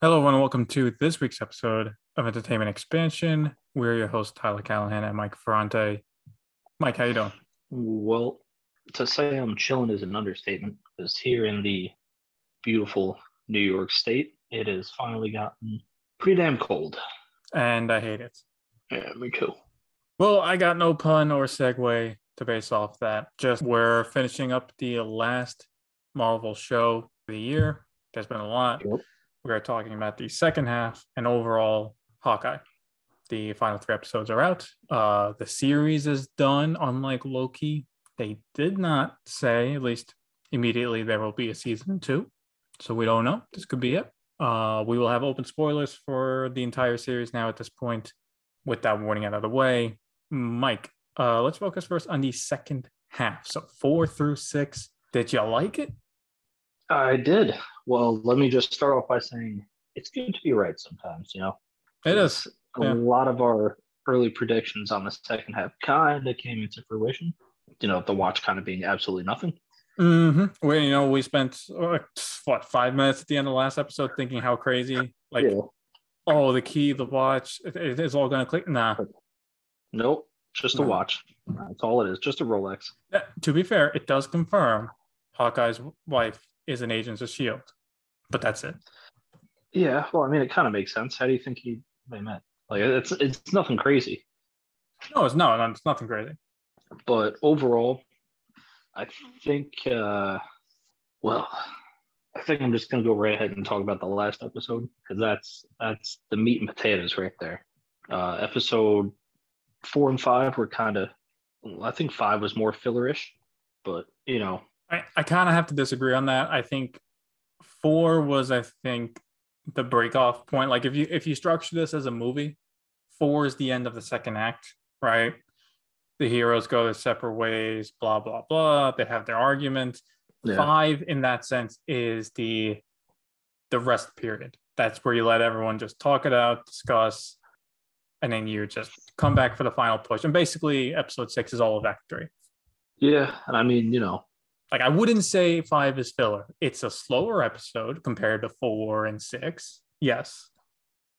Hello, everyone, and welcome to this week's episode of Entertainment Expansion. We're your hosts, Tyler Callahan and Mike Ferrante. Mike, how you doing? Well, to say I'm chilling is an understatement because here in the beautiful New York State, it has finally gotten pretty damn cold. And I hate it. Yeah, me too. Well, I got no pun or segue to base off that. Just we're finishing up the last Marvel show of the year. There's been a lot. Yep. We are talking about the second half and overall Hawkeye. The final three episodes are out. Uh, the series is done, unlike Loki. They did not say, at least immediately, there will be a season two. So we don't know. This could be it. Uh, we will have open spoilers for the entire series now at this point. With that warning out of the way, Mike, uh, let's focus first on the second half. So four through six. Did you like it? I did. Well, let me just start off by saying it's good to be right sometimes, you know? It is. A Yeah. lot of our early predictions on the second half kind of came into fruition. You know, the watch kind of being absolutely nothing. Mm-hmm. We, you know, we spent what five minutes at the end of the last episode thinking how crazy, like, yeah. oh, the key, the watch, it, it is all going to click. Nah. Nope. Just a watch. That's all it is. Just a Rolex. Uh, To be fair, it does confirm Hawkeye's wife is an agent of Shield, but that's it. Yeah. Well, I mean, it kind of makes sense. How do you think he they met? Like, it's it's nothing crazy. No, it's no, no, it's nothing crazy. but overall, I think, uh, well, I think I'm just gonna go right ahead and talk about the last episode because that's that's the meat and potatoes right there. Uh, episode four and five were kind of, I think five was more fillerish, but you know, I, I kind of have to disagree on that. I think four was, I think, the break off point. Like if you if you structure this as a movie, four is the end of the second act, right? The heroes go their separate ways, blah blah blah. They have their arguments. yeah, Five, in that sense, is the the rest period. That's where you let everyone just talk it out, discuss, and then you just come back for the final push. And basically, episode six is all of Act Three. yeah, and I mean, you know, like I wouldn't say five is filler. It's a slower episode compared to four and six. Yes.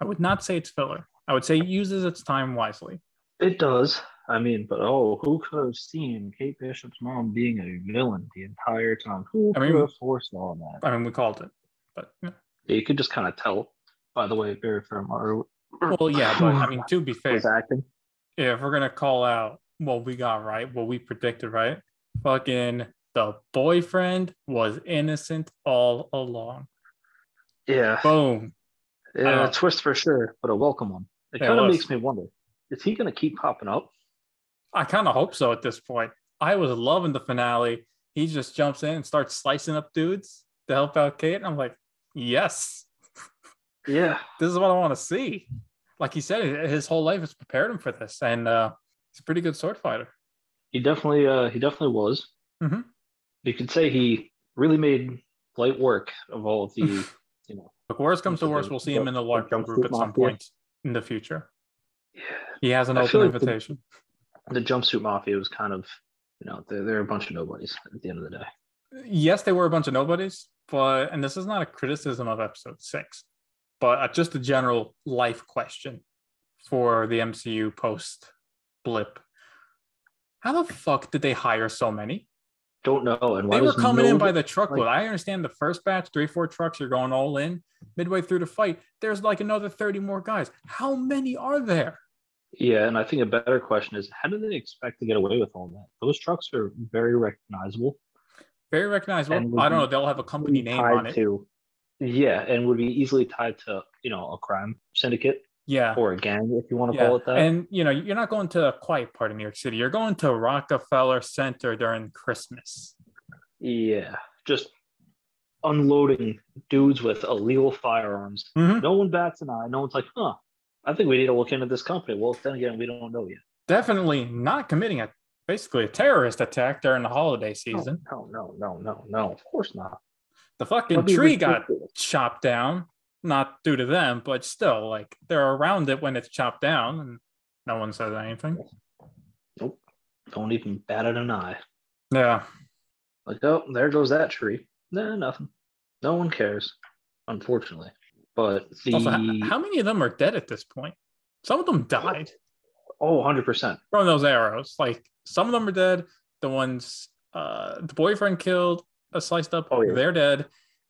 I would not say it's filler. I would say it uses its time wisely. it does. I mean, but oh, who could have seen Kate Bishop's mom being a villain the entire time? Who I could mean- have foresaw that? I mean, we called it, but yeah. Yeah, you could just kind of tell by the way Vera Farmiga well, yeah. But I mean, to be fair, acting. if we're gonna call out what we got right, what we predicted right, fucking the boyfriend was innocent all along. Yeah, Boom. Yeah, a twist for sure, but a welcome one. It it kind of makes me wonder: is he going to keep popping up? I kind of hope so at this point. I was loving the finale. He just jumps in and starts slicing up dudes to help out Kate. And I'm like, yes, Yeah, this is what I want to see. Like he said, his whole life has prepared him for this, and uh, he's a pretty good sword fighter. he definitely, uh, he definitely was. Mhm. You could say he really made light work of all of the, you know. If worst comes to worst, we'll see him in the jumpsuit group at some mafia. point in the future. Yeah. He has an I open like the- invitation. The jumpsuit mafia was kind of, you know, they're, they're a bunch of nobodies at the end of the day. yes, they were a bunch of nobodies, but and this is not a criticism of episode six, but uh, just a general life question for the MCU post blip. How the fuck did they hire so many? Don't know, and They were coming in by the truckload. I understand the first batch, three, four trucks, you're going all in. Midway through the fight, there's like another 30 more guys. How many are there? Yeah, and I think a better question is how do they expect to get away with all that? Those trucks are very recognizable. Very recognizable. I don't know. They'll have a company name on it. to yeah, and would be easily tied to you know a crime syndicate Yeah. or a gang if you want to Yeah. call it that. And you know, you're not going to a quiet part of New York City. You're going to Rockefeller Center during Christmas. yeah, just unloading dudes with illegal firearms. Mhm. No one bats an eye. No one's like, huh. I think we need to look into this company. Well, then again, we don't know yet. Definitely not committing a basically a terrorist attack during the holiday season. No, no, no, no, no. Of course not. The fucking tree got chopped down, not due to them, but still, like they're around it when it's chopped down, and no one says anything. Nope. Don't even bat at an eye. Yeah, Like, oh, there goes that tree. Nah, nothing. No one cares, unfortunately. But the Also, how many of them are dead at this point? Some of them died oh, 100 percent. from those arrows. Like some of them are dead. The ones uh, the boyfriend killed, uh, sliced up, Oh, yeah. they're dead.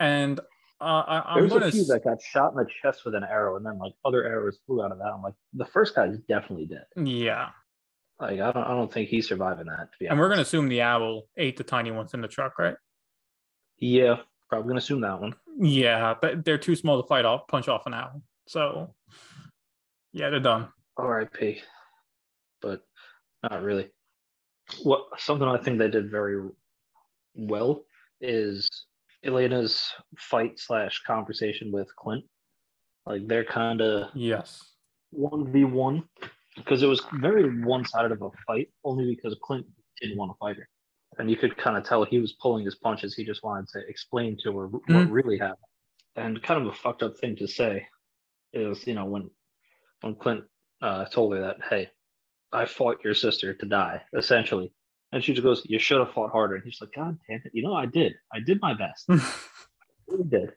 And uh, I, I'm There's gonna a few that got shot in the chest with an arrow, and then like other arrows flew out of that. I'm like, the first guy is definitely dead. yeah. Like I don't, I don't think he's surviving that. To be And we're gonna assume the owl ate the tiny ones in the truck, right? yeah, probably gonna assume that one. Yeah, but they're too small to fight off, punch off an owl. So yeah, they're done. R.I.P. But not really. What something I think they did very well is Elena's fight slash conversation with Clint. Like they're kind of Yes. one v one because it was very one sided of a fight, only because Clint didn't want to fight her, and you could kind of tell he was pulling his punches. He just wanted to explain to her what Mhm. really happened. And kind of a fucked up thing to say is, you know, when when Clint uh, told her that, hey, I fought your sister to die, essentially. And she just goes, You should have fought harder. And he's like, God damn it. You know, I did. I did my best. I really did.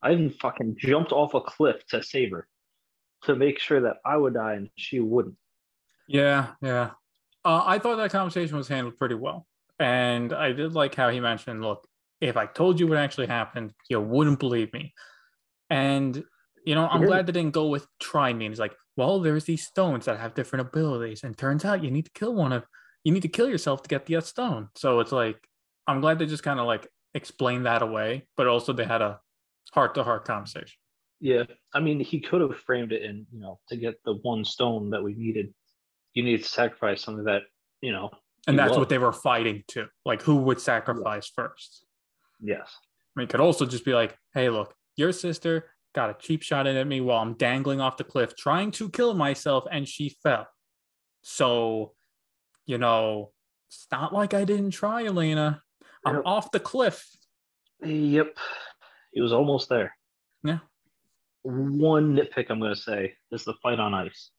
I even fucking jumped off a cliff to save her to make sure that I would die and she wouldn't. Yeah, yeah. Uh, I thought that conversation was handled pretty well. And I did like how he mentioned, look, if I told you what actually happened, you wouldn't believe me. And, you know, I'm glad they didn't go with try me. It's like, well, there's these stones that have different abilities. And turns out you need to kill one of, you need to kill yourself to get the stone. So it's like, I'm glad they just kind of like explained that away, but also they had a heart to heart conversation. Yeah. I mean, he could have framed it in, you know, to get the one stone that we needed, you need to sacrifice something that, you know, And that's love. what they were fighting to. Like, who would sacrifice first? Yes. I mean, it could also just be like, hey, look, your sister got a cheap shot in at me while I'm dangling off the cliff trying to kill myself and she fell. So, you know, it's not like I didn't try, Elena. I'm Yep. off the cliff. Yep. He was almost there. Yeah. One nitpick I'm going to say is the fight on ice.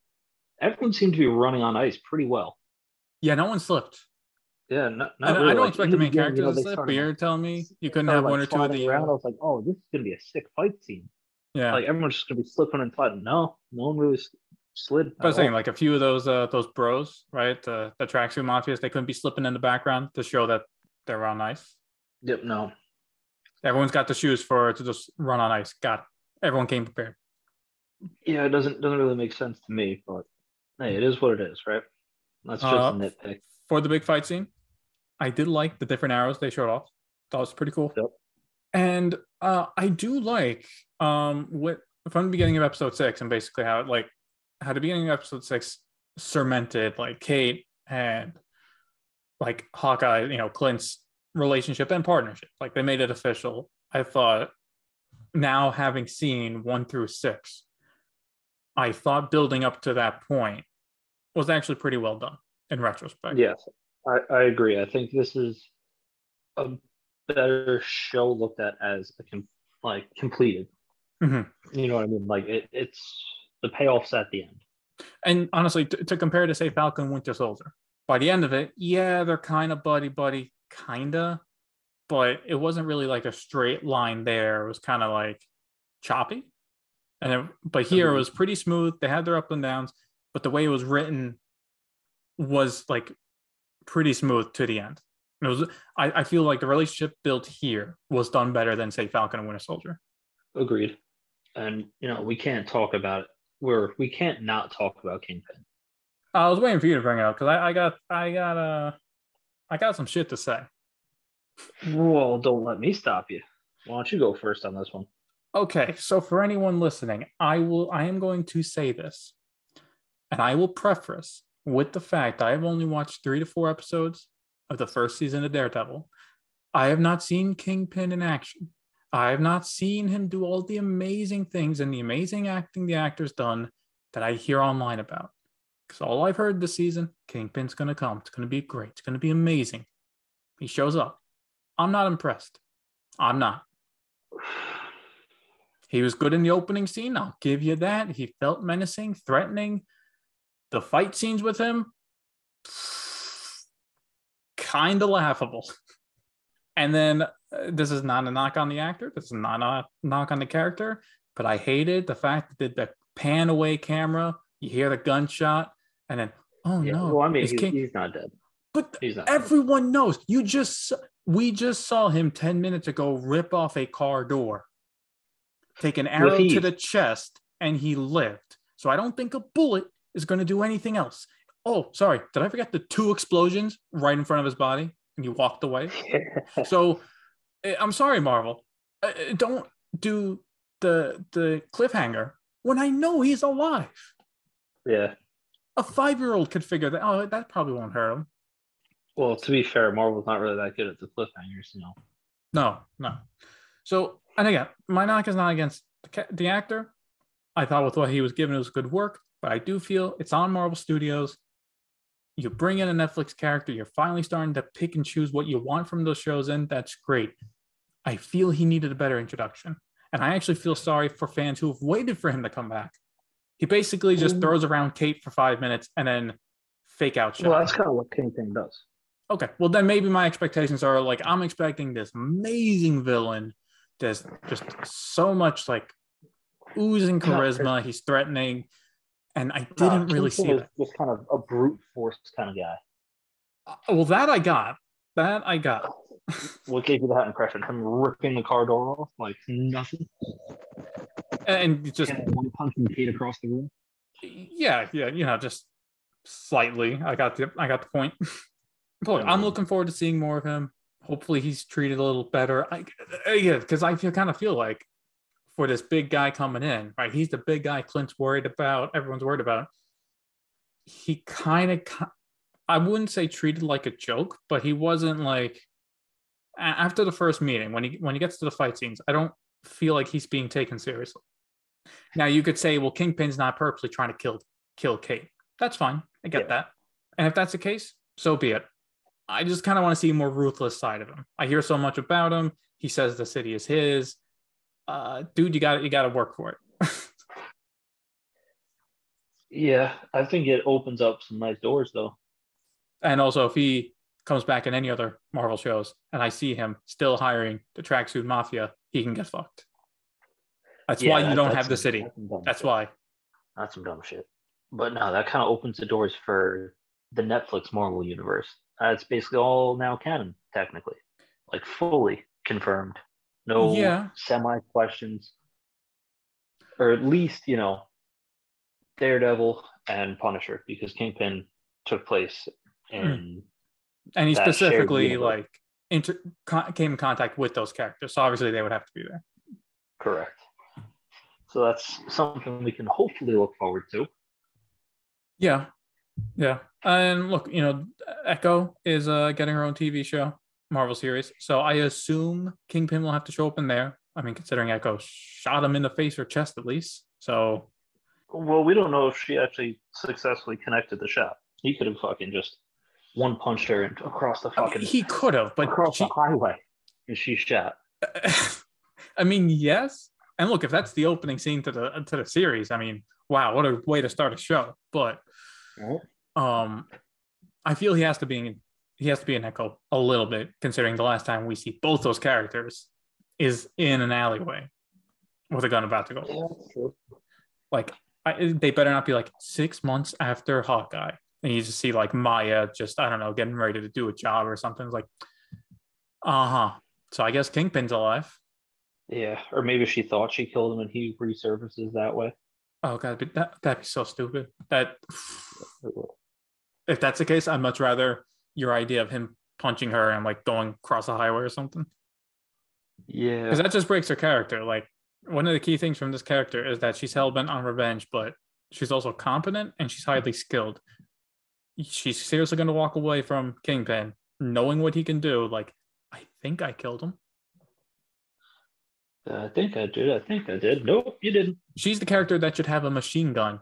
Everyone seemed to be running on ice pretty well. Yeah, no one slipped. Yeah, not, I, not I really. don't Like, expect the main characters you know, to slip, but you're telling me you couldn't have like, one or two of the. around. I Uh, was like, oh, this is going to be a sick fight scene. yeah, Like everyone's just going to be slipping and sliding. No, no one really slid. but I was saying like a few of those uh those bros, right? The the tracksuit mafias, they couldn't be slipping in the background to show that they're on ice. Yep, no. Everyone's got the shoes for to just run on ice. Got it. Everyone came prepared. Yeah, it doesn't doesn't really make sense to me, but hey, it is what it is, right? That's just Uh, a nitpick. for the big fight scene. I did like the different arrows they showed off. That was pretty cool. Yep. And uh, I do like um what from the beginning of episode six and basically how it like how the beginning of episode six cemented like Kate and like Hawkeye, you know, Clint's relationship and partnership. Like they made it official. I thought now having seen one through six, I thought building up to that point was actually pretty well done in retrospect. Yes, I, I agree. I think this is a better show looked at as a com- like completed. Mhm. You know what I mean? Like it, it's the payoffs at the end. And honestly, to, to compare to say Falcon Winter Soldier, by the end of it, yeah, they're kind of buddy buddy, kinda, but it wasn't really like a straight line there. It was kind of like choppy. And it, but here it was pretty smooth. They had their up and downs, but the way it was written was like pretty smooth to the end. It was I, I feel like the relationship built here was done better than say Falcon and Winter Soldier. Agreed. And you know we can't talk about it. We're we can't not talk about Kingpin. I was waiting for you to bring it up because I, I got I got uh I got some shit to say. Well, don't let me stop you. Why don't you go first on this one? Okay, so for anyone listening, I will I am going to say this. And I will preface with the fact I have only watched 3 to 4 episodes of the first season of Daredevil. I have not seen Kingpin in action. I have not seen him do all the amazing things and the amazing acting the actor's done that I hear online about. Because all I've heard this season, Kingpin's going to come. It's going to be great. It's going to be amazing. He shows up. I'm not impressed. I'm not. He was good in the opening scene. I'll give you that. He felt menacing, threatening. The fight scenes with him, kind of laughable. And then this is not a knock on the actor. This is not a knock on the character. but I hated the fact that the pan away camera, you hear the gunshot, and then oh Yeah, no, well, I mean, he's, King- he's not dead. but not. dead. everyone knows. You just we just saw him ten minutes ago rip off a car door, take an arrow to the chest, and he lived. So I don't think a bullet is going to do anything else. Oh, sorry, did I forget the two explosions right in front of his body, and he walked away? so I'm sorry, Marvel. Uh, uh, Don't do the the cliffhanger when I know he's alive. yeah. A five year old could figure that. Oh, that probably won't hurt him. Well, to be fair, Marvel's not really that good at the cliffhangers, you know. No, no. So, and again, my knock is not against the, the actor. I thought with what he was given, it was good work, but I do feel it's on Marvel Studios. You bring in a Netflix character, you're finally starting to pick and choose what you want from those shows, and that's great. I feel he needed a better introduction. And I actually feel sorry for fans who have waited for him to come back. He basically just Mm. throws around Kate for five minutes and then fake out shot. Well, that's kind of what Kingpin does. Okay. Well, then maybe my expectations are like I'm expecting this amazing villain. There's just so much like oozing charisma. He's threatening, and I didn't really see is that. Just kind of a brute force kind of guy. Uh, Well, that I got. That I got. What gave you that impression? Him ripping the car door off like nothing, And just and one punching Pete across the room. yeah, yeah, you know, just slightly. I got the I got the point. Look, I'm looking forward to seeing more of him. Hopefully, he's treated a little better. I, uh, yeah, because I feel kind of feel like for this big guy coming in, right? He's the big guy Clint's worried about. Everyone's worried about. He kind of, I wouldn't say treated like a joke, but he wasn't like after the first meeting when he when he gets to the fight scenes. I don't feel like he's being taken seriously. Now you could say, well, Kingpin's not purposely trying to kill kill Kate. That's fine. I get Yeah. that. And if that's the case, so be it. I just kind of want to see a more ruthless side of him. I hear so much about him. He says the city is his. Uh, dude, you got you got to work for it. Yeah, I think it opens up some nice doors though. and also, if he comes back in any other Marvel shows, and I see him still hiring the tracksuit mafia, he can get fucked. That's Yeah, why you that- don't have the city. That's, That's why. That's some dumb shit. But no, that kind of opens the doors for the Netflix Marvel universe. Uh, it's basically all now canon, technically, like fully confirmed. No Yeah. semi questions, or at least you know, Daredevil and Punisher, because Kingpin took place in. And he specifically like inter- con- came in contact with those characters, so obviously they would have to be there. Correct. So that's something we can hopefully look forward to. Yeah, yeah. And look, you know, Echo is uh, getting her own TV show, Marvel series. So I assume Kingpin will have to show up in there. I mean, considering Echo shot him in the face or chest at least. So Well, we don't know if she actually successfully connected the shot. He could have fucking just one punched her and across the I mean, fucking he could have, but across she, the highway, and she shot. I mean, yes. And look, if that's the opening scene to the to the series, I mean, wow, what a way to start a show. But um, I feel he has to be in, he has to be an Echo a little bit, considering the last time we see both those characters is in an alleyway with a gun about to go. Like, I, they better not be like six months after Hawkeye, and you just see like Maya just I don't know getting ready to do a job or something. It's like, uh huh. So I guess Kingpin's alive. Yeah, or maybe she thought she killed him and he resurfaces that way. Oh god, but that that'd be so stupid. That if that's the case, I'd much rather your idea of him punching her and like going across the highway or something. Yeah, Because that just breaks her character. Like one of the key things from this character is that she's hell bent on revenge, but she's also competent and she's highly skilled. She's seriously gonna walk away from Kingpin, knowing what he can do. Like, I think I killed him. Uh, I think I did. I think I did. Nope, you didn't. She's the character that should have a machine gun,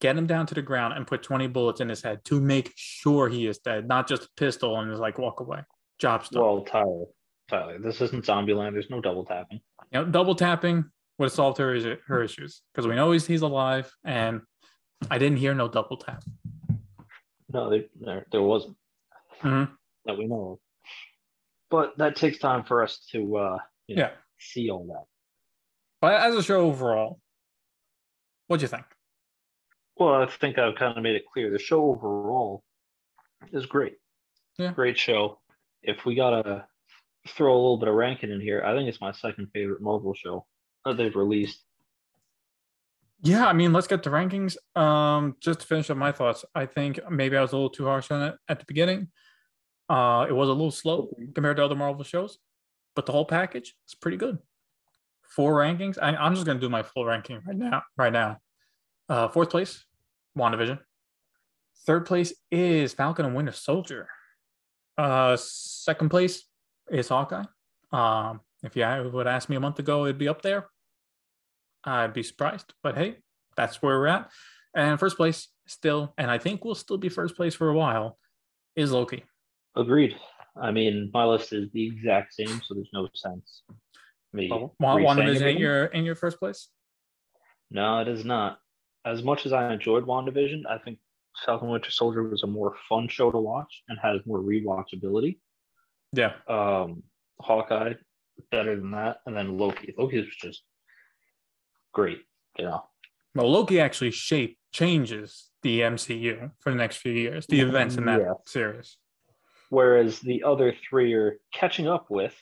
get him down to the ground, and put 20 bullets in his head to make sure he is dead, not just a pistol and just like walk away. Job's done. Well, Tyler, Tyler, this isn't Zombieland. There's no double tapping. you know, double tapping would have solved her her issues because we know he's he's alive, and I didn't hear no double tap. No, there, there, there wasn't Mhm. that we know of. But that takes time for us to, uh, you know, Yeah. see all that. But as a show overall, what do you think? Well, I think I've kind of made it clear. The show overall is great. Yeah. Great show. If we gotta throw a little bit of ranking in here, I think it's my second favorite Marvel show that they've released. Yeah, I mean, let's get to rankings. Um, just to finish up my thoughts, I think maybe I was a little too harsh on it at the beginning. Uh, it was a little slow compared to other Marvel shows, but the whole package is pretty good. Four rankings. I, I'm just gonna do my full ranking right now. Right now, uh, fourth place, WandaVision. Third place is Falcon and Winter Soldier. Uh, second place is Hawkeye. Um, if you would ask me a month ago, it'd be up there. I'd be surprised, but hey, that's where we're at. And first place still, and I think we'll still be first place for a while, is Loki. Agreed. I mean, my list is the exact same, so there's no sense. Me oh, WandaVision in your in your first place? No, it is not. As much as I enjoyed WandaVision, I think Falcon Winter Soldier was a more fun show to watch and has more rewatchability. Yeah. Um, Hawkeye, better than that, and then Loki. Loki was just great. You know. Well, Loki actually shape changes the MCU for the next few years, the events in that yeah. series. Whereas the other three are catching up with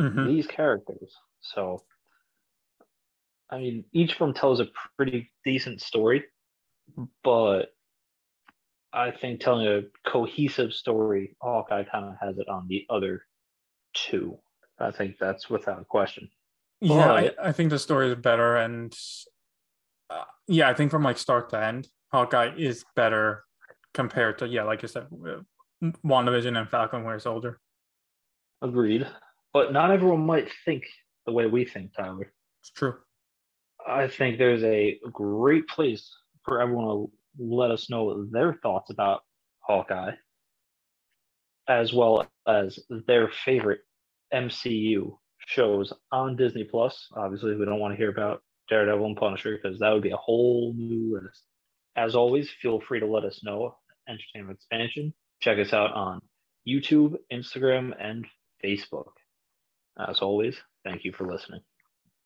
mm-hmm. these characters. So, I mean, each of them tells a pretty decent story, but I think telling a cohesive story, Hawkeye kind of has it on the other two. I think that's without a question. Yeah, I, I, think the story is better, and uh, yeah, I think from like start to end, Hawkeye is better compared to yeah, like you said, WandaVision and Falcon where it's older Agreed, but not everyone might think the way we think, Tyler. It's true. I think there's a great place for everyone to let us know their thoughts about Hawkeye, as well as their favorite MCU shows on Disney Plus. Obviously, we don't want to hear about Daredevil and Punisher because that would be a whole new list. As always, feel free to let us know. Entertainment Expansion. Check us out on YouTube, Instagram, and Facebook. As always, thank you for listening.